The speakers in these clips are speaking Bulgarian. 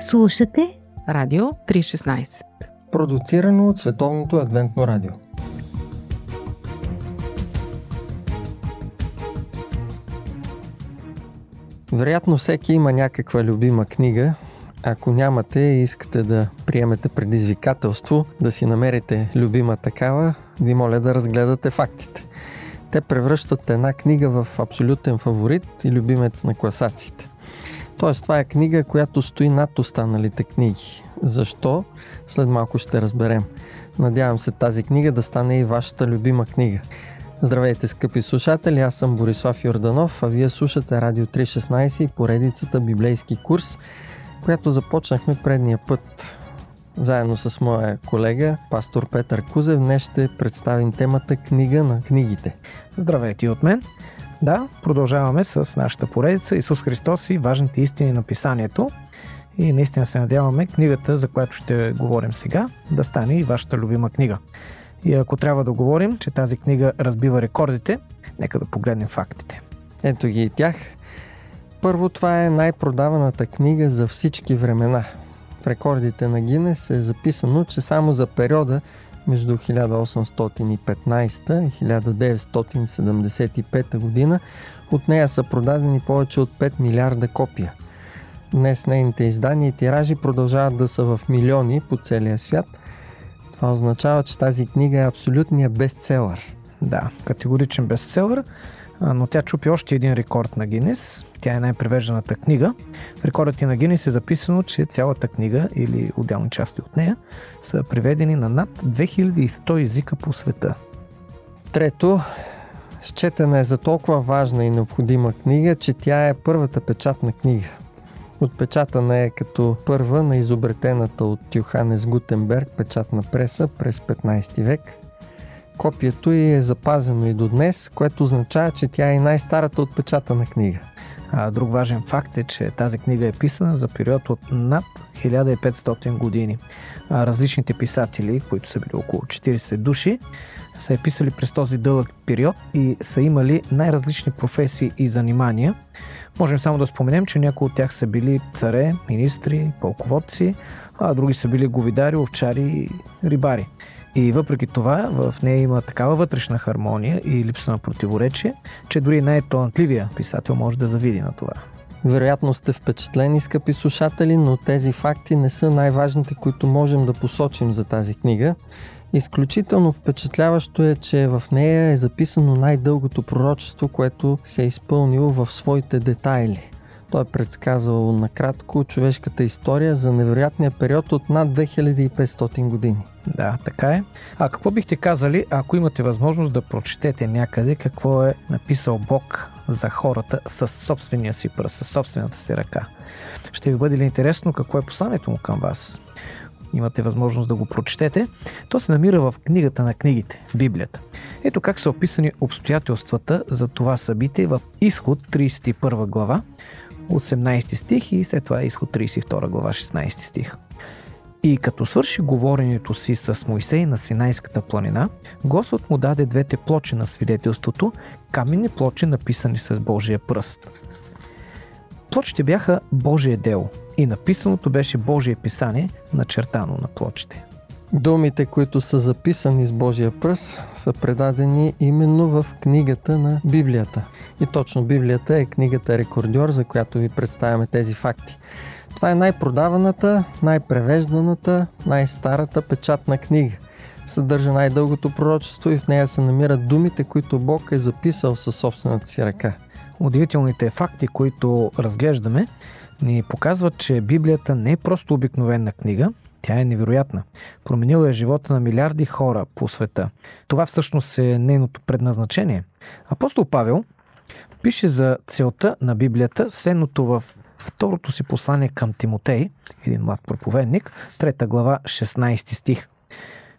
Слушате Радио 316 Продуцирано от Световното адвентно радио Вероятно всеки има някаква любима книга. Ако нямате и искате да приемете предизвикателство, да си намерите любима такава, ви моля да разгледате фактите. Те превръщат една книга в абсолютен фаворит и любимец на класациите. Тоест, това е книга, която стои над останалите книги. Защо? След малко ще разберем. Надявам се тази книга да стане и вашата любима книга. Здравейте, скъпи слушатели, аз съм Борислав Йорданов, а вие слушате Радио 316 и поредицата Библейски курс, която започнахме предния път. Заедно с моя колега, пастор Петър Кузев, днес ще представим темата Книга на книгите. Здравейте от мен! Да, продължаваме с нашата поредица Исус Христос и важните истини на писанието. И наистина се надяваме книгата, за която ще говорим сега, да стане и вашата любима книга. И ако трябва да говорим, че тази книга разбива рекордите, нека да погледнем фактите. Ето ги и тях. Първо, това е най-продаваната книга за всички времена. В рекордите на Гинес е записано, че само за периода между 1815 и 1975 година от нея са продадени повече от 5 милиарда копия. Днес нейните издания и тиражи продължават да са в милиони по целия свят. Това означава, че тази книга е абсолютният бестселър. Да, категоричен бестселър, но тя чупи още един рекорд на Гинес. Тя е най-превежданата книга. В рекордите на Гинес е записано, че цялата книга или отделни части от нея са преведени на над 2100 езика по света. Трето, счетена е за толкова важна и необходима книга, че тя е първата печатна книга. Отпечатана е като първа на изобретената от Йоханес Гутенберг печатна преса през 15 век. Копието й е запазено и до днес, което означава, че тя е най-старата отпечатана книга. А друг важен факт е, че тази книга е писана за период от над 1500 години. А различните писатели, които са били около 40 души, са е писали през този дълъг период и са имали най-различни професии и занимания. Можем само да споменем, че някои от тях са били царе, министри, пълководци, а други са били говидари, овчари и рибари. И въпреки това, в нея има такава вътрешна хармония и липса на противоречие, че дори най-талантливия писател може да завиди на това. Вероятно сте впечатлени, скъпи слушатели, но тези факти не са най-важните, които можем да посочим за тази книга. Изключително впечатляващо е, че в нея е записано най-дългото пророчество, което се е изпълнило в своите детайли. Той е предсказал накратко човешката история за невероятния период от над 2500 години. Да, така е. А какво бихте казали, ако имате възможност да прочетете някъде какво е написал Бог за хората с собствения си пръст, с собствената си ръка? Ще ви бъде ли интересно какво е посланието му към вас? Имате възможност да го прочетете. То се намира в книгата на книгите, Библията. Ето как са описани обстоятелствата за това събитие в Изход 31 глава, 18 стих и след това изход 32 глава 16 стих. И като свърши говоренето си с Моисей на Синайската планина, Господ му даде двете плочи на свидетелството, каменни плочи написани с Божия пръст. Плочите бяха Божие дело и написаното беше Божие писание, начертано на плочите. Думите, които са записани с Божия пръст, са предадени именно в книгата на Библията. И точно Библията е книгата Рекордьор, за която ви представяме тези факти. Това е най-продаваната, най-превежданата, най-старата печатна книга. Съдържа най-дългото пророчество и в нея се намират думите, които Бог е записал със собствената си ръка. Удивителните факти, които разглеждаме, ни показват, че Библията не е просто обикновена книга, тя е невероятна. Променила е живота на милиарди хора по света. Това всъщност е нейното предназначение. Апостол Павел пише за целта на Библията следното в второто си послание към Тимотей, един млад проповедник, трета глава, 16 стих.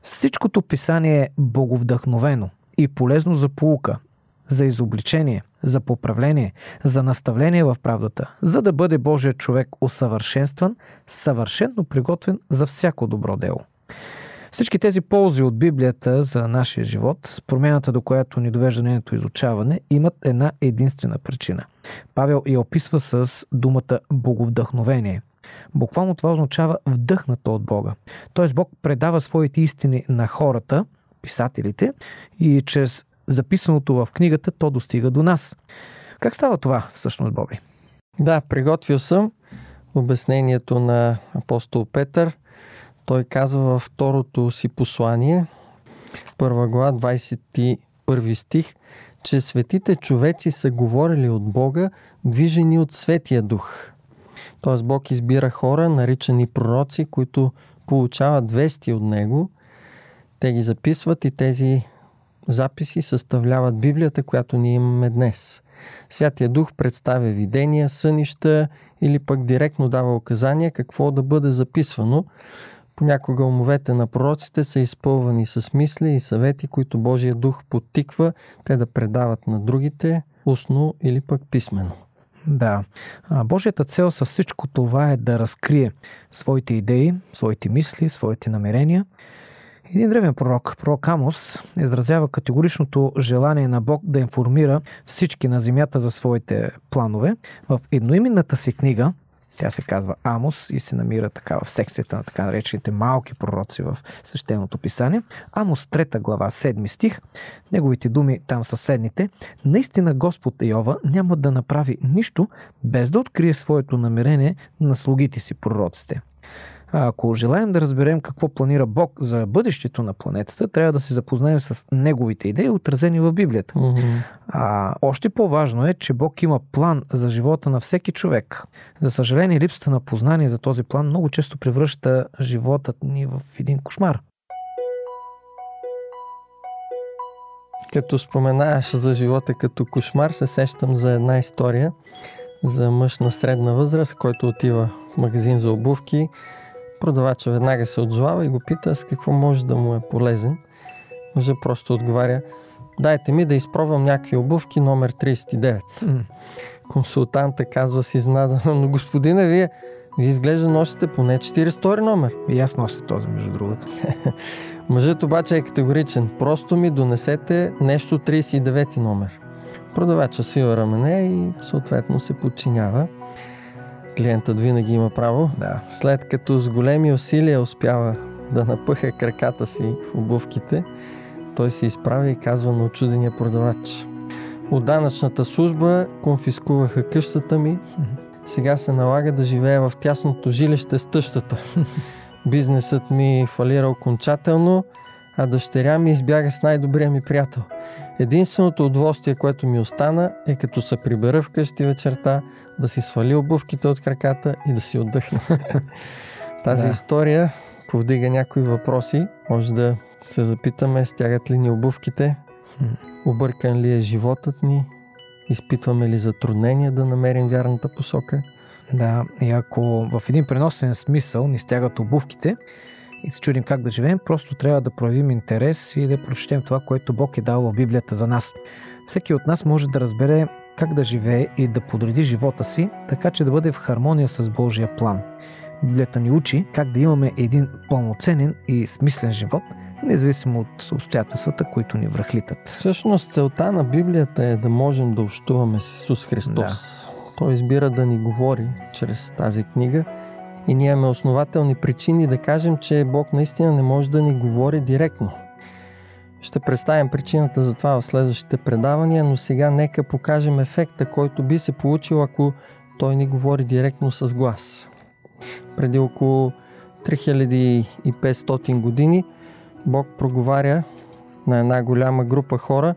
Всичкото писание е боговдъхновено и полезно за полука, за изобличение, за поправление, за наставление в правдата, за да бъде Божия човек усъвършенстван, съвършенно приготвен за всяко добро дело. Всички тези ползи от Библията за нашия живот, промяната до която ни довежда нейното изучаване, имат една единствена причина. Павел я описва с думата боговдъхновение. Буквално това означава вдъхната от Бога. Тоест Бог предава своите истини на хората, писателите, и чрез записаното в книгата то достига до нас. Как става това всъщност, Боби? Да, приготвил съм обяснението на апостол Петър. Той казва във второто си послание, първа глава, 21 стих, че светите човеци са говорили от Бога, движени от Светия Дух. Тоест Бог избира хора, наричани пророци, които получават вести от Него. Те ги записват и тези записи съставляват Библията, която ние имаме днес. Святия Дух представя видения, сънища или пък директно дава указания какво да бъде записвано. Понякога умовете на пророците са изпълвани с мисли и съвети, които Божия дух подтиква те да предават на другите, устно или пък писменно. Да. Божията цел със всичко това е да разкрие своите идеи, своите мисли, своите намерения. Един древен пророк, пророк Амос, изразява категоричното желание на Бог да информира всички на земята за своите планове. В едноименната си книга, тя се казва Амос и се намира така в секцията на така наречените малки пророци в свещеното писание. Амос 3 глава 7 стих. Неговите думи там са следните. Наистина Господ Йова няма да направи нищо без да открие своето намерение на слугите си пророците. А ако желаем да разберем какво планира Бог за бъдещето на планетата, трябва да се запознаем с неговите идеи, отразени в Библията. Mm-hmm. А, още по-важно е, че Бог има план за живота на всеки човек. За съжаление, липсата на познание за този план много често превръща животът ни в един кошмар. Като споменаваш за живота като кошмар, се сещам за една история за мъж на средна възраст, който отива в магазин за обувки Продавача веднага се отзовава и го пита с какво може да му е полезен. Мъжа просто отговаря, дайте ми да изпробвам някакви обувки номер 39. Mm. Консултанта казва си изнадано, но господине, вие, вие изглежда носите поне 42 номер. И аз нося този, между другото. Мъжът обаче е категоричен. Просто ми донесете нещо 39 номер. Продавача свива рамене и съответно се подчинява клиентът винаги има право. Да. След като с големи усилия успява да напъха краката си в обувките, той се изправя и казва на очудения продавач. От данъчната служба конфискуваха къщата ми, сега се налага да живея в тясното жилище с тъщата. Бизнесът ми фалира окончателно, а дъщеря ми избяга с най-добрия ми приятел. Единственото удоволствие, което ми остана, е като се прибера вкъщи вечерта, да си свали обувките от краката и да си отдъхне. Тази да. история повдига някои въпроси. Може да се запитаме, стягат ли ни обувките, объркан ли е животът ни, изпитваме ли затруднения да намерим вярната посока. Да, и ако в един преносен смисъл ни стягат обувките, и се чудим как да живеем, просто трябва да проявим интерес и да прочетем това, което Бог е дал в Библията за нас. Всеки от нас може да разбере как да живее и да подреди живота си, така че да бъде в хармония с Божия план. Библията ни учи как да имаме един пълноценен и смислен живот, независимо от обстоятелствата, които ни връхлитат. Всъщност целта на Библията е да можем да общуваме с Исус Христос. Да. Той избира да ни говори чрез тази книга и ние имаме основателни причини да кажем, че Бог наистина не може да ни говори директно. Ще представим причината за това в следващите предавания, но сега нека покажем ефекта, който би се получил, ако той ни говори директно с глас. Преди около 3500 години Бог проговаря на една голяма група хора.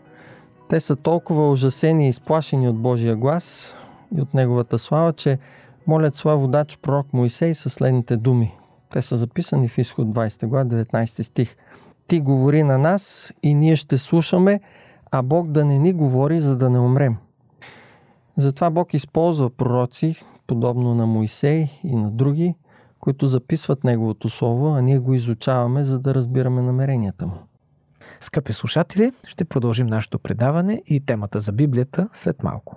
Те са толкова ужасени и изплашени от Божия глас и от Неговата слава, че молят своя водач пророк Моисей със следните думи. Те са записани в изход 20 глава, 19 стих. Ти говори на нас и ние ще слушаме, а Бог да не ни говори, за да не умрем. Затова Бог използва пророци, подобно на Моисей и на други, които записват Неговото Слово, а ние го изучаваме, за да разбираме намеренията му. Скъпи слушатели, ще продължим нашето предаване и темата за Библията след малко.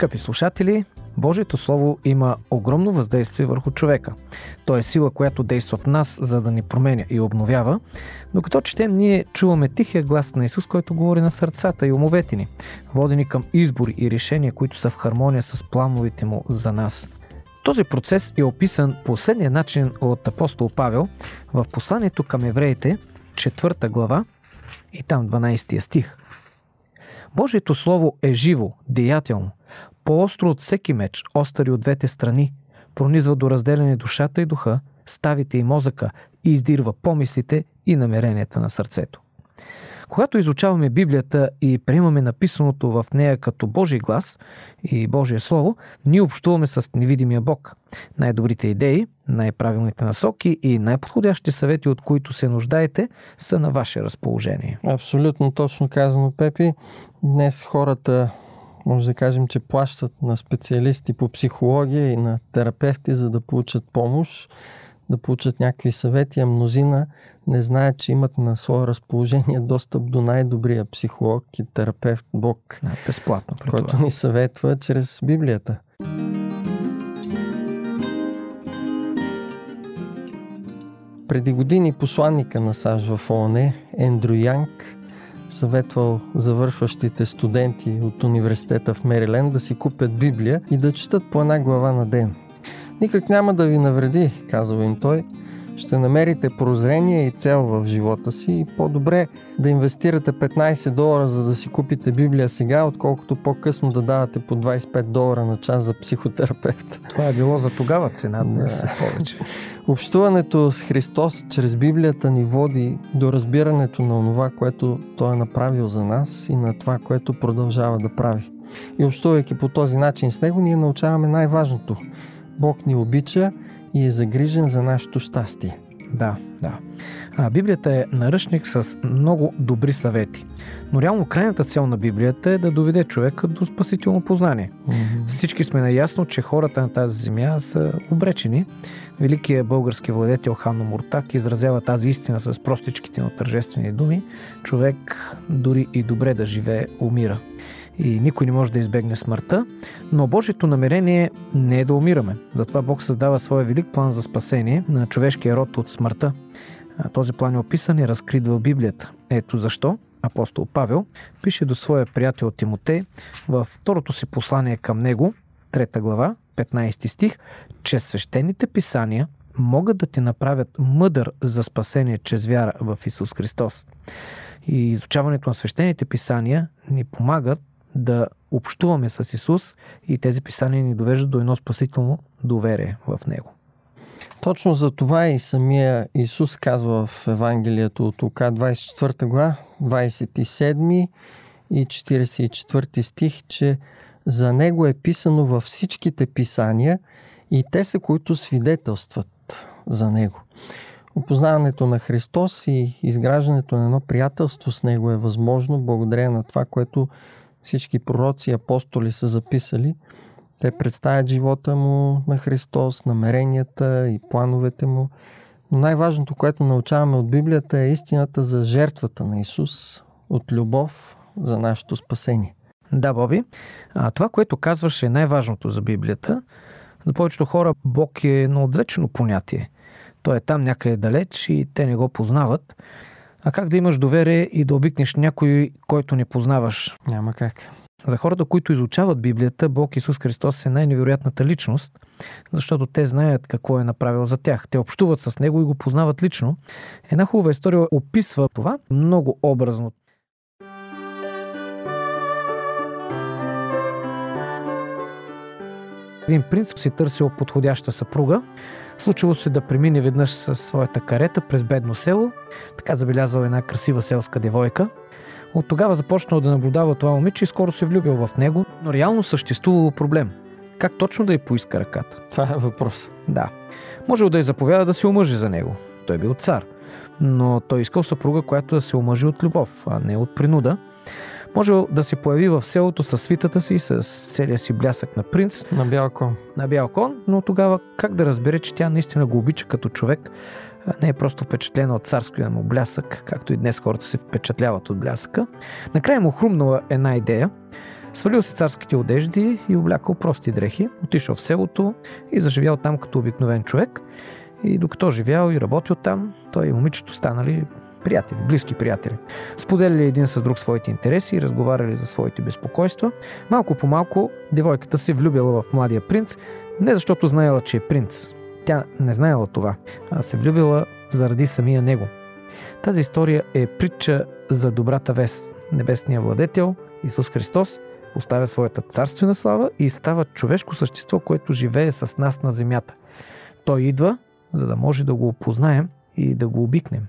Скъпи слушатели, Божието Слово има огромно въздействие върху човека. То е сила, която действа в нас, за да ни променя и обновява. Докато четем, ние чуваме тихия глас на Исус, който говори на сърцата и умовете ни, водени към избори и решения, които са в хармония с плановете му за нас. Този процес е описан по следния начин от апостол Павел в посланието към евреите, 4 глава и там 12 стих. Божието Слово е живо, деятелно, по-остро от всеки меч, остари от двете страни, пронизва до разделяне душата и духа, ставите и мозъка и издирва помислите и намеренията на сърцето. Когато изучаваме Библията и приемаме написаното в нея като Божий глас и Божие Слово, ние общуваме с невидимия Бог. Най-добрите идеи, най-правилните насоки и най-подходящите съвети, от които се нуждаете, са на ваше разположение. Абсолютно точно казано, Пепи. Днес хората може да кажем, че плащат на специалисти по психология и на терапевти, за да получат помощ, да получат някакви съвети, а мнозина не знаят, че имат на свое разположение достъп до най-добрия психолог и терапевт Бог, Да, безплатно. Който това. ни съветва чрез Библията. Преди години посланника на САЩ в ООН, Ендрю Янг, съветвал завършващите студенти от университета в Мериленд да си купят Библия и да четат по една глава на ден. Никак няма да ви навреди, казва им той. Ще намерите прозрение и цел в живота си и по-добре да инвестирате 15 долара за да си купите Библия сега, отколкото по-късно да давате по 25 долара на час за психотерапевт. Това е било за тогава цена, днес Да. е повече. Общуването с Христос чрез Библията ни води до разбирането на това, което Той е направил за нас и на това, което продължава да прави. И общувайки по този начин с Него, ние научаваме най-важното. Бог ни обича и е загрижен за нашето щастие. Да, да. А, Библията е наръчник с много добри съвети. Но реално крайната цел на Библията е да доведе човека до спасително познание. Всички сме наясно, че хората на тази земя са обречени. Великият български владетел Хано Муртак изразява тази истина с простичките, но тържествени думи. Човек, дори и добре да живее, умира. И никой не може да избегне смъртта, но Божието намерение не е да умираме. Затова Бог създава своя велик план за спасение на човешкия род от смъртта. Този план е описан и разкрит в Библията. Ето защо апостол Павел пише до своя приятел Тимотей във второто си послание към него, 3 глава, 15 стих, че свещените писания могат да ти направят мъдър за спасение чрез вяра в Исус Христос. И изучаването на свещените писания ни помагат да общуваме с Исус и тези писания ни довеждат до едно спасително доверие в Него. Точно за това и самия Исус казва в Евангелието от Лука 24 глава, 27 и 44 стих, че за Него е писано във всичките писания и те са, които свидетелстват за Него. Опознаването на Христос и изграждането на едно приятелство с Него е възможно благодарение на това, което всички пророци и апостоли са записали. Те представят живота му на Христос, намеренията и плановете му. Но най-важното, което научаваме от Библията е истината за жертвата на Исус от любов за нашето спасение. Да, Боби. А, това, което казваш е най-важното за Библията. За повечето хора Бог е едно отвлечено понятие. Той е там някъде далеч и те не го познават. А как да имаш доверие и да обикнеш някой, който не познаваш? Няма как. За хората, които изучават Библията, Бог Исус Христос е най-невероятната личност, защото те знаят какво е направил за тях. Те общуват с Него и го познават лично. Една хубава история описва това много образно. Един принц си търсил подходяща съпруга. Случило се да премине веднъж със своята карета през бедно село. Така забелязал една красива селска девойка. От тогава започнал да наблюдава това момиче и скоро се влюбил в него, но реално съществувало проблем. Как точно да й поиска ръката? Това е въпрос. Да. Можел да й заповяда да се омъжи за него. Той бил цар. Но той искал съпруга, която да се омъжи от любов, а не от принуда. Можел да се появи в селото с свитата си, с целия си блясък на принц, На бял кон. на бял кон, но тогава как да разбере, че тя наистина го обича като човек, не е просто впечатлена от царския му блясък, както и днес хората се впечатляват от блясъка. Накрая му хрумнала една идея. Свалил си царските одежди и облякал прости дрехи, отишъл в селото и заживял там като обикновен човек. И докато живял и работил там, той и момичето станали приятели, близки приятели. Споделяли един с друг своите интереси и разговаряли за своите безпокойства. Малко по малко девойката се влюбила в младия принц, не защото знаела, че е принц. Тя не знаела това, а се влюбила заради самия него. Тази история е притча за добрата вест. Небесният владетел, Исус Христос, оставя своята царствена слава и става човешко същество, което живее с нас на земята. Той идва, за да може да го опознаем и да го обикнем.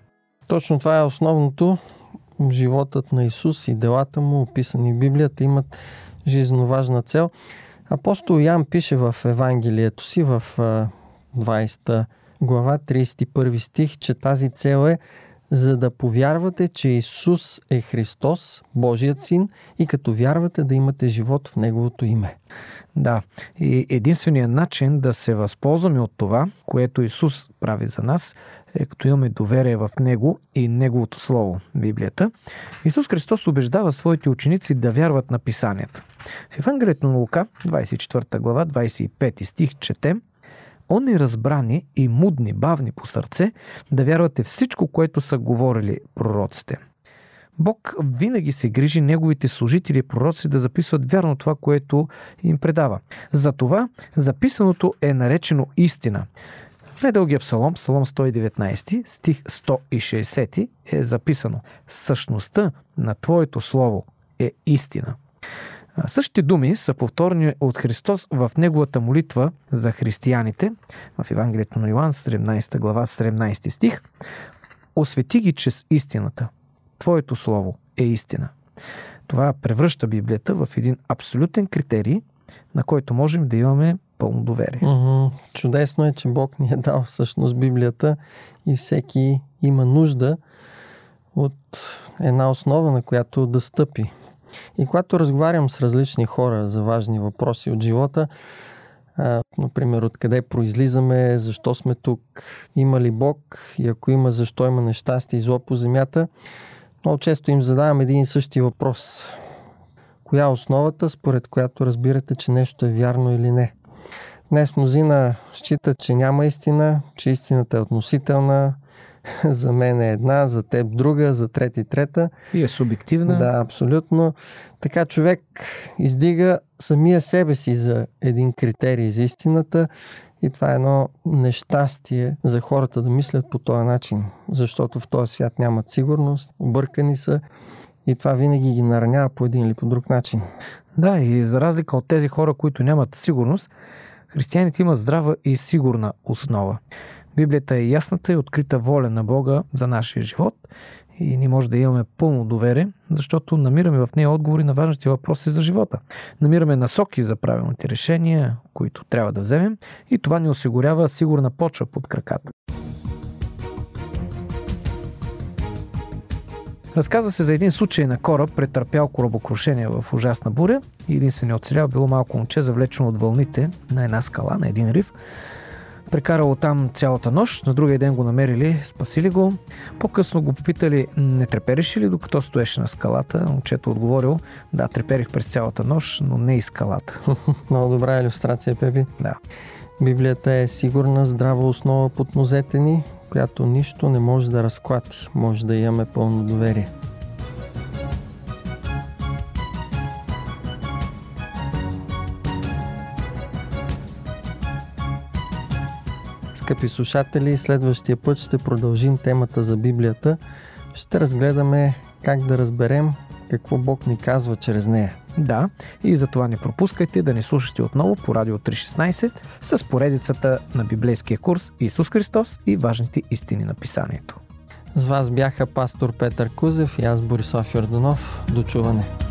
Точно това е основното. Животът на Исус и делата му, описани в Библията, имат жизненно важна цел. Апостол Ян пише в Евангелието си в а, 20 глава, 31 стих, че тази цел е за да повярвате, че Исус е Христос, Божият син, и като вярвате да имате живот в Неговото име. Да, и единственият начин да се възползваме от това, което Исус прави за нас, е като имаме доверие в Него и Неговото Слово, Библията. Исус Христос убеждава своите ученици да вярват на Писанията. В Евангелието на Лука, 24 глава, 25 стих, четем О неразбрани и мудни, бавни по сърце, да вярвате всичко, което са говорили пророците. Бог винаги се грижи неговите служители и пророци да записват вярно това, което им предава. Затова записаното е наречено истина. В недългия псалом, псалом 119, стих 160 е записано Същността на Твоето Слово е истина. Същите думи са повторени от Христос в неговата молитва за християните в Евангелието на Йоан, 17 глава, 17 стих. Освети ги чрез истината. Твоето слово е истина. Това превръща Библията в един абсолютен критерий, на който можем да имаме пълно доверие. Мгм. Чудесно е, че Бог ни е дал всъщност Библията и всеки има нужда от една основа, на която да стъпи. И когато разговарям с различни хора за важни въпроси от живота, а, например, откъде произлизаме, защо сме тук, има ли Бог и ако има, защо има нещастие и зло по земята, много често им задавам един и същи въпрос. Коя е основата, според която разбирате, че нещо е вярно или не? Днес мнозина считат, че няма истина, че истината е относителна, за мен е една, за теб друга, за трети трета. И е субективна. Да, абсолютно. Така човек издига самия себе си за един критерий за истината и това е едно нещастие за хората да мислят по този начин, защото в този свят нямат сигурност, объркани са и това винаги ги наранява по един или по друг начин. Да, и за разлика от тези хора, които нямат сигурност, християните имат здрава и сигурна основа. Библията е ясната и открита воля на Бога за нашия живот и ние може да имаме пълно доверие, защото намираме в нея отговори на важните въпроси за живота. Намираме насоки за правилните решения, които трябва да вземем и това ни осигурява сигурна почва под краката. Разказва се за един случай на кораб, претърпял корабокрушение в ужасна буря и единственият оцелял било малко момче, завлечено от вълните на една скала, на един риф. Прекарало там цялата нощ, на другия ден го намерили, спасили го. По-късно го попитали, не трепериш ли докато стоеше на скалата? Момчето отговорил, да, треперих през цялата нощ, но не и скалата. Много добра иллюстрация, Пепи. Да. Библията е сигурна, здрава основа под нозете ни, която нищо не може да разклати. Може да имаме пълно доверие. Скъпи слушатели, следващия път ще продължим темата за Библията. Ще разгледаме как да разберем какво Бог ни казва чрез нея. Да, и за това не пропускайте да ни слушате отново по Радио 316 с поредицата на библейския курс Исус Христос и важните истини на писанието. С вас бяха пастор Петър Кузев и аз Борислав Йорданов. До чуване!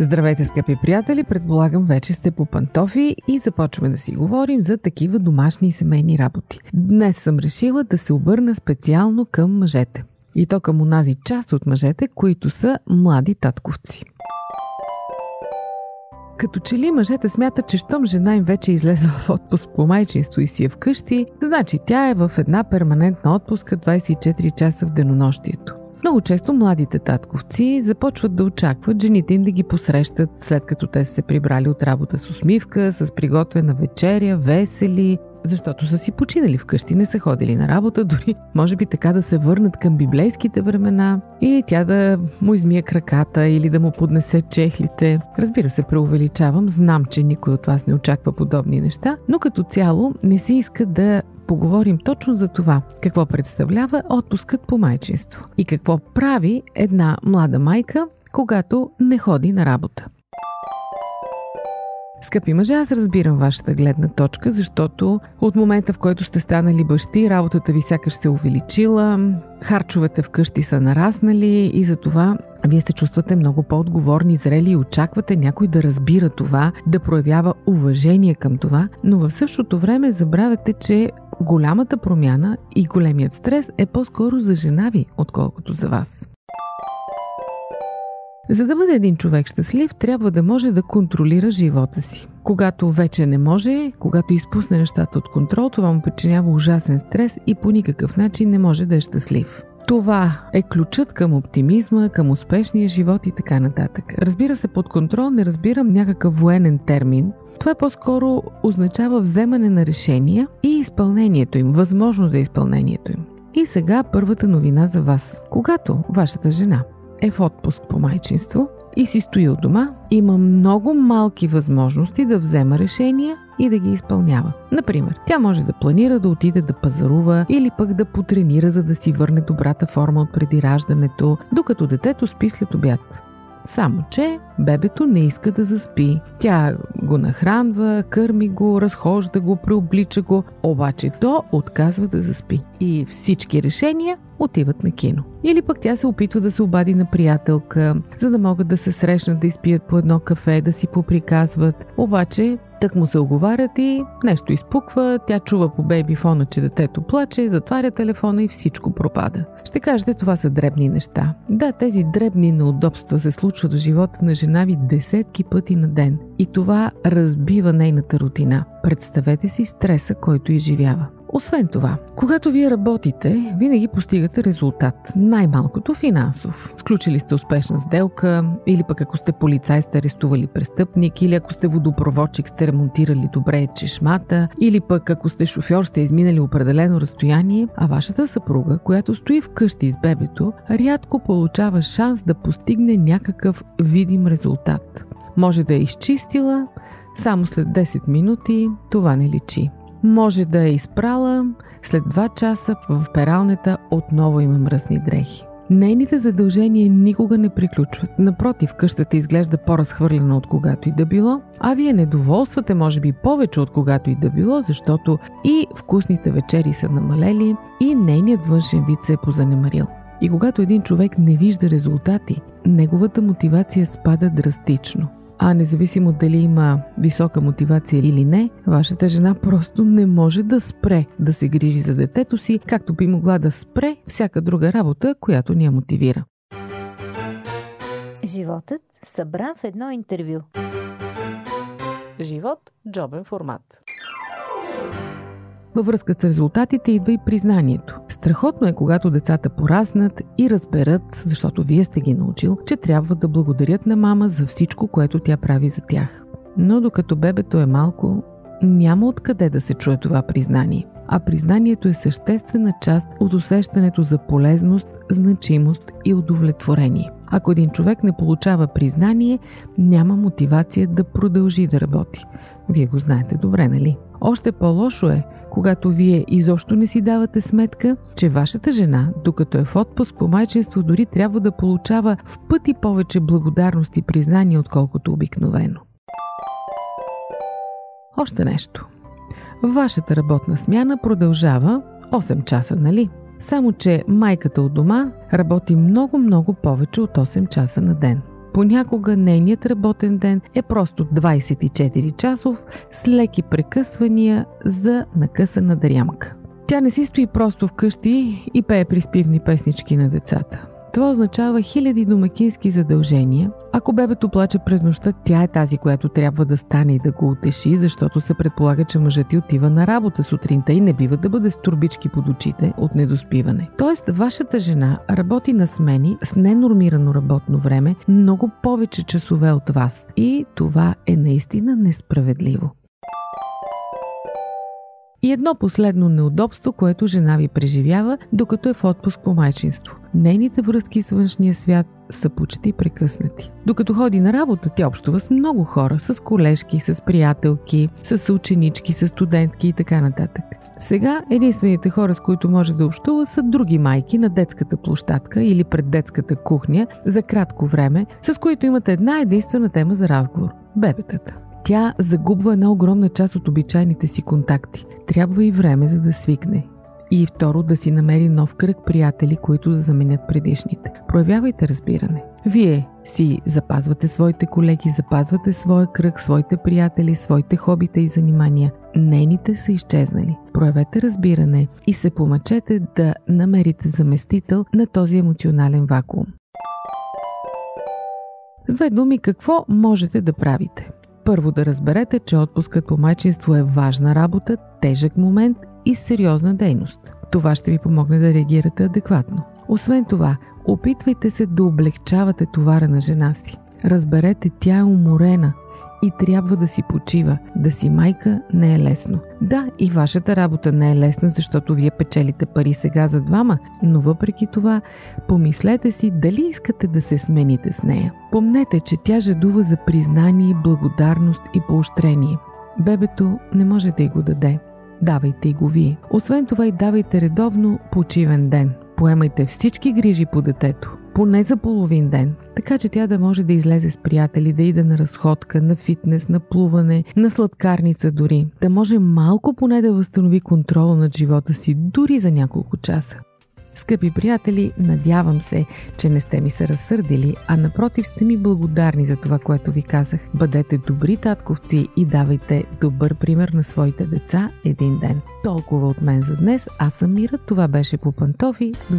Здравейте, скъпи приятели! Предполагам, вече сте по пантофи и започваме да си говорим за такива домашни и семейни работи. Днес съм решила да се обърна специално към мъжете. И то към онази част от мъжете, които са млади татковци. Като че ли мъжете смятат, че щом жена им вече е излезла в отпуск по майчинство и си е вкъщи, значи тя е в една перманентна отпуска 24 часа в денонощието. Много често младите татковци започват да очакват жените им да ги посрещат след като те са се прибрали от работа с усмивка, с приготвена вечеря, весели, защото са си починали вкъщи, не са ходили на работа, дори може би така да се върнат към библейските времена и тя да му измие краката или да му поднесе чехлите. Разбира се, преувеличавам, знам, че никой от вас не очаква подобни неща, но като цяло не си иска да поговорим точно за това, какво представлява отпускът по майчинство и какво прави една млада майка, когато не ходи на работа. Скъпи мъже, аз разбирам вашата гледна точка, защото от момента в който сте станали бащи, работата ви сякаш се увеличила, харчовете вкъщи са нараснали и за това вие се чувствате много по-отговорни, зрели и очаквате някой да разбира това, да проявява уважение към това, но в същото време забравяте, че голямата промяна и големият стрес е по-скоро за жена ви, отколкото за вас. За да бъде един човек щастлив, трябва да може да контролира живота си. Когато вече не може, когато изпусне нещата от контрол, това му причинява ужасен стрес и по никакъв начин не може да е щастлив. Това е ключът към оптимизма, към успешния живот и така нататък. Разбира се, под контрол не разбирам някакъв военен термин. Това по-скоро означава вземане на решения и изпълнението им, възможно за изпълнението им. И сега първата новина за вас. Когато вашата жена е в отпуск по майчинство и си стои от дома, има много малки възможности да взема решения и да ги изпълнява. Например, тя може да планира да отиде да пазарува или пък да потренира, за да си върне добрата форма от преди раждането, докато детето спи след обяд. Само, че бебето не иска да заспи. Тя го нахранва, кърми го, разхожда го, преоблича го, обаче то отказва да заспи. И всички решения отиват на кино. Или пък тя се опитва да се обади на приятелка, за да могат да се срещнат, да изпият по едно кафе, да си поприказват. Обаче Тък му се оговарят и нещо изпуква, тя чува по бейбифона, че детето плаче, затваря телефона и всичко пропада. Ще кажете, това са дребни неща. Да, тези дребни неудобства се случват в живота на жена ви десетки пъти на ден. И това разбива нейната рутина. Представете си стреса, който изживява. Освен това, когато вие работите, винаги постигате резултат. Най-малкото финансов. Сключили сте успешна сделка, или пък ако сте полицай сте арестували престъпник, или ако сте водопроводчик сте ремонтирали добре чешмата, или пък ако сте шофьор сте изминали определено разстояние, а вашата съпруга, която стои вкъщи с бебето, рядко получава шанс да постигне някакъв видим резултат. Може да е изчистила, само след 10 минути това не личи. Може да е изпрала, след 2 часа в пералнята отново има мръсни дрехи. Нейните задължения никога не приключват. Напротив, къщата изглежда по-разхвърлена от когато и да било, а вие недоволствате може би повече от когато и да било, защото и вкусните вечери са намалели, и нейният външен вид се е позанемарил. И когато един човек не вижда резултати, неговата мотивация спада драстично. А независимо дали има висока мотивация или не, вашата жена просто не може да спре да се грижи за детето си, както би могла да спре всяка друга работа, която ни я мотивира. Животът събран в едно интервю. Живот – джобен формат. Във връзка с резултатите идва и признанието. Страхотно е, когато децата пораснат и разберат, защото вие сте ги научил, че трябва да благодарят на мама за всичко, което тя прави за тях. Но докато бебето е малко, няма откъде да се чуе това признание. А признанието е съществена част от усещането за полезност, значимост и удовлетворение. Ако един човек не получава признание, няма мотивация да продължи да работи. Вие го знаете добре, нали? Още по-лошо е, когато вие изобщо не си давате сметка, че вашата жена, докато е в отпуск по майчинство, дори трябва да получава в пъти повече благодарност и признание, отколкото обикновено. Още нещо. Вашата работна смяна продължава 8 часа, нали? Само, че майката от дома работи много-много повече от 8 часа на ден. Понякога нейният работен ден е просто 24 часов с леки прекъсвания за накъсана дрямка. Тя не си стои просто вкъщи и пее приспивни песнички на децата. Това означава хиляди домакински задължения. Ако бебето плаче през нощта, тя е тази, която трябва да стане и да го утеши, защото се предполага, че мъжът ти отива на работа сутринта и не бива да бъде с турбички под очите от недоспиване. Тоест, вашата жена работи на смени с ненормирано работно време много повече часове от вас. И това е наистина несправедливо. И едно последно неудобство, което жена ви преживява, докато е в отпуск по майчинство. Нейните връзки с външния свят са почти прекъснати. Докато ходи на работа, тя общува с много хора, с колежки, с приятелки, с ученички, с студентки и така нататък. Сега единствените хора, с които може да общува, са други майки на детската площадка или пред детската кухня за кратко време, с които имат една единствена тема за разговор – бебетата. Тя загубва една огромна част от обичайните си контакти. Трябва и време, за да свикне. И второ, да си намери нов кръг приятели, които да заменят предишните. Проявявайте разбиране. Вие си запазвате своите колеги, запазвате своя кръг, своите приятели, своите хобита и занимания. Нейните са изчезнали. Проявете разбиране и се помъчете да намерите заместител на този емоционален вакуум. С две думи, какво можете да правите? Първо да разберете, че отпускът по майчинство е важна работа, тежък момент и сериозна дейност. Това ще ви помогне да реагирате адекватно. Освен това, опитвайте се да облегчавате товара на жена си. Разберете, тя е уморена – и трябва да си почива. Да си майка не е лесно. Да, и вашата работа не е лесна, защото вие печелите пари сега за двама, но въпреки това, помислете си дали искате да се смените с нея. Помнете, че тя жадува за признание, благодарност и поощрение. Бебето не може да й го даде. Давайте и го вие. Освен това и давайте редовно почивен ден. Поемайте всички грижи по детето поне за половин ден, така че тя да може да излезе с приятели, да иде на разходка, на фитнес, на плуване, на сладкарница дори, да може малко поне да възстанови контрола над живота си, дори за няколко часа. Скъпи приятели, надявам се, че не сте ми се разсърдили, а напротив сте ми благодарни за това, което ви казах. Бъдете добри татковци и давайте добър пример на своите деца един ден. Толкова от мен за днес. Аз съм Мира, това беше по пантофи. До